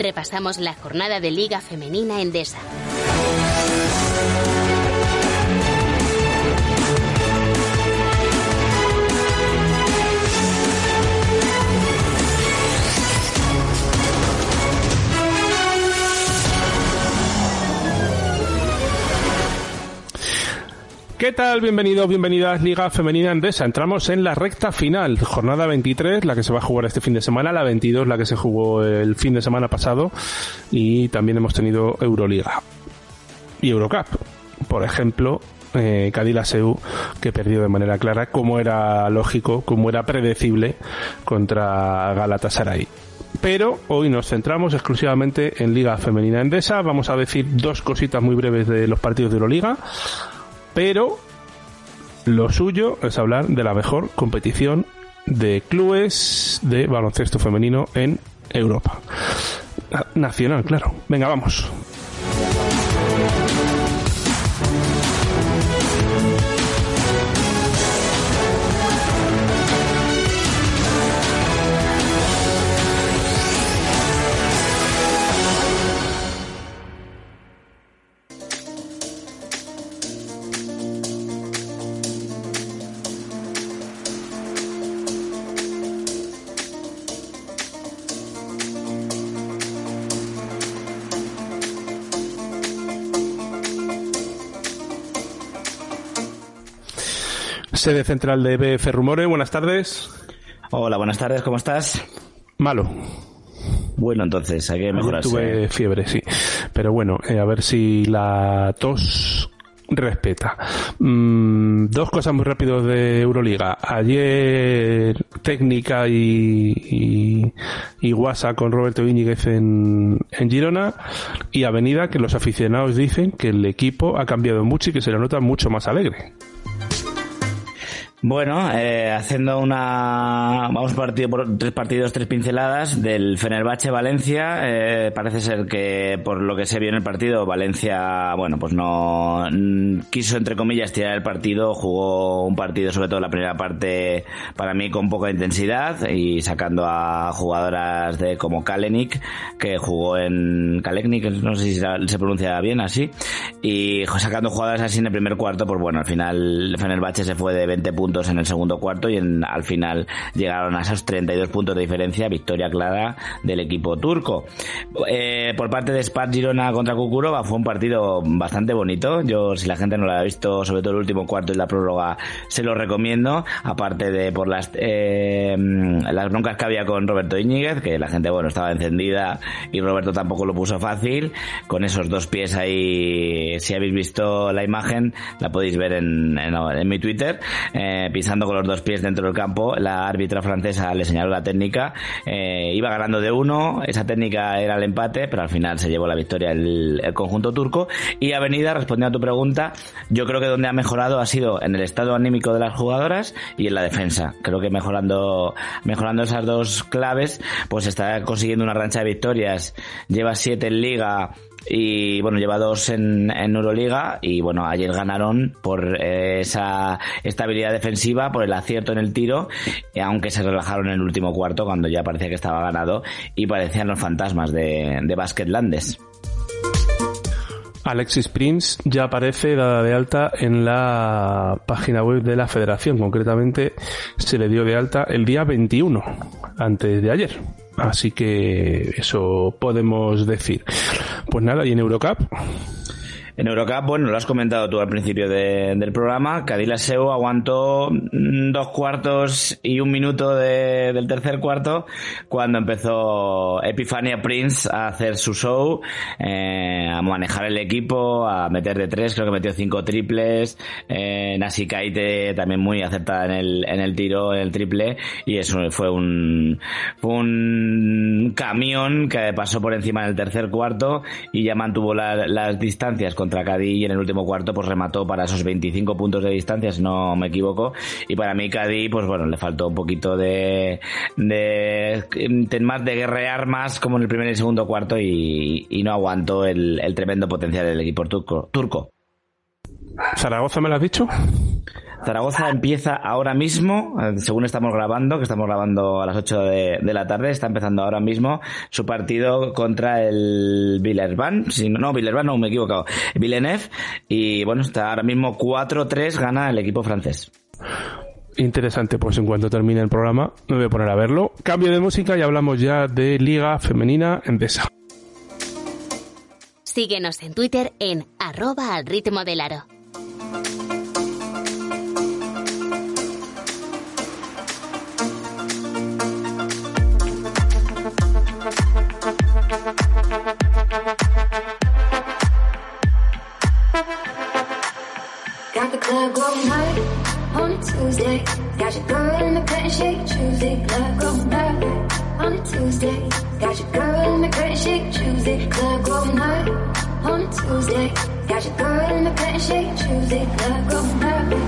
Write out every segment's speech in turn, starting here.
Repasamos la jornada de Liga Femenina Endesa. ¿Qué tal? Bienvenidos, bienvenidas Liga Femenina Endesa. Entramos en la recta final, jornada 23, la que se va a jugar este fin de semana, la 22, la que se jugó el fin de semana pasado, y también hemos tenido Euroliga y Eurocup. Por ejemplo, eh, que perdió de manera clara, como era lógico, como era predecible, contra Galatasaray. Pero hoy nos centramos exclusivamente en Liga Femenina Endesa. Vamos a decir dos cositas muy breves de los partidos de Euroliga pero lo suyo es hablar de la mejor competición de clubes de baloncesto femenino en Europa. Nacional, claro. Venga, vamos. Sede central de BF Rumores, buenas tardes. Hola, buenas tardes, ¿cómo estás? Malo. Bueno, entonces, hay que mejorar. Tuve fiebre, sí. Pero bueno, eh, a ver si la tos respeta. Mm, dos cosas muy rápidas de Euroliga. Ayer técnica y, y, y WhatsApp con Roberto Íñiguez en, en, Girona y Avenida que los aficionados dicen que el equipo ha cambiado mucho y que se le nota mucho más alegre. Bueno, eh, haciendo una. Vamos partido por tres partidos, tres pinceladas del Fenerbahce Valencia. Eh, parece ser que, por lo que se vio en el partido, Valencia, bueno, pues no quiso, entre comillas, tirar el partido. Jugó un partido, sobre todo la primera parte, para mí con poca intensidad y sacando a jugadoras de como Kalenik, que jugó en. Kalenik, no sé si se pronuncia bien así. Y sacando jugadoras así en el primer cuarto, pues bueno, al final Fenerbahce se fue de 20 puntos en el segundo cuarto y en, al final llegaron a esos 32 puntos de diferencia, victoria clara del equipo turco. Eh, por parte de Spar Girona contra Kukurova fue un partido bastante bonito. Yo, si la gente no lo ha visto, sobre todo el último cuarto y la prórroga, se lo recomiendo. Aparte de por las, eh, las broncas que había con Roberto Íñiguez, que la gente, bueno, estaba encendida y Roberto tampoco lo puso fácil. Con esos dos pies ahí, si habéis visto la imagen, la podéis ver en, en, mi Twitter. Eh, pisando con los dos pies dentro del campo. La árbitra francesa le señaló la técnica. Eh, iba ganando de uno. Esa técnica era el empate, pero al final se llevó la victoria el, conjunto turco. Y Avenida, respondiendo a tu pregunta, yo creo que donde ha mejorado ha sido en el estado anímico de las jugadoras y en la defensa. Creo que mejorando, mejorando esas dos claves, pues está consiguiendo una rancha de victorias. Lleva siete en liga y bueno, lleva dos en, Euroliga y bueno, ayer ganaron por eh, esa estabilidad defensiva, por el acierto en el tiro, aunque se relajaron en el último cuarto cuando ya parecía que estaba ganado y parecían los fantasmas de, de Basketlandes. Alexis Prince ya aparece dada de alta en la página web de la federación. Concretamente se le dio de alta el día 21, antes de ayer. Así que eso podemos decir. Pues nada, y en Eurocup. En Eurocup, bueno, lo has comentado tú al principio del programa, Seu aguantó dos cuartos y un minuto del tercer cuarto cuando empezó Epifania Prince a hacer su show, eh, a manejar el equipo, a meter de tres, creo que metió cinco triples, eh, Nasi Kaite también muy acertada en el, en el tiro, en el triple, y eso fue un, un camión que pasó por encima del tercer cuarto y ya mantuvo las distancias contra Cádiz y en el último cuarto pues remató para esos 25 puntos de distancia, si no me equivoco. Y para mí Cádiz, pues bueno, le faltó un poquito de, de, más de guerrear más como en el primer y segundo cuarto y, no aguantó el, el tremendo potencial del equipo turco. turco. ¿Zaragoza me lo has dicho? Zaragoza empieza ahora mismo, eh, según estamos grabando, que estamos grabando a las 8 de, la tarde, está empezando ahora mismo su partido contra el Villerban, si, no, Villerban no, me he equivocado, Villeneuve, y bueno, está ahora mismo 4-3, gana el equipo francés. Interesante, pues en cuanto termine el programa me voy a poner a verlo. Cambio de música y hablamos ya de Liga Femenina Endesa. Síguenos en Twitter en arroba al ritmo del aro. Club going hard on a Tuesday. Got your girl in the cut shake Tuesday. Club going hard on a Tuesday. Got your girl in the cut shake Tuesday. Club going hard on a Tuesday. Got your girl in the cut shake Tuesday. Club going hard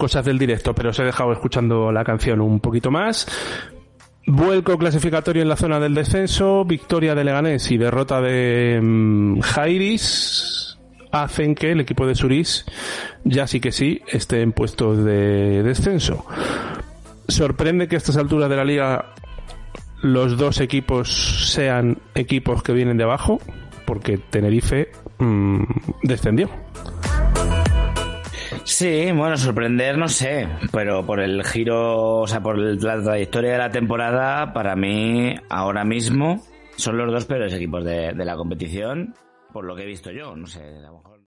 cosas del directo, pero os he dejado escuchando la canción un poquito más. Vuelco clasificatorio en la zona del descenso, victoria de Leganés y derrota de mm, Jairis hacen que el equipo de Suris ya sí que sí esté en puestos de descenso. Sorprende que a estas alturas de la liga los dos equipos sean equipos que vienen de abajo, porque Tenerife mm, descendió. Sí, bueno, sorprender no sé, pero por el giro, o sea, por la trayectoria de la temporada, para mí ahora mismo son los dos peores equipos de, la competición, por lo que he visto yo, no sé, a lo mejor.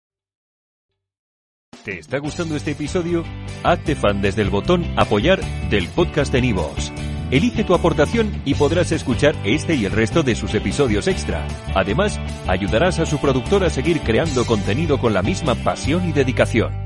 ¿Te está gustando este episodio? Hazte fan desde el botón apoyar del podcast de Nivos. Elige tu aportación y podrás escuchar este y el resto de sus episodios extra. Además, ayudarás a su productor a seguir creando contenido con la misma pasión y dedicación.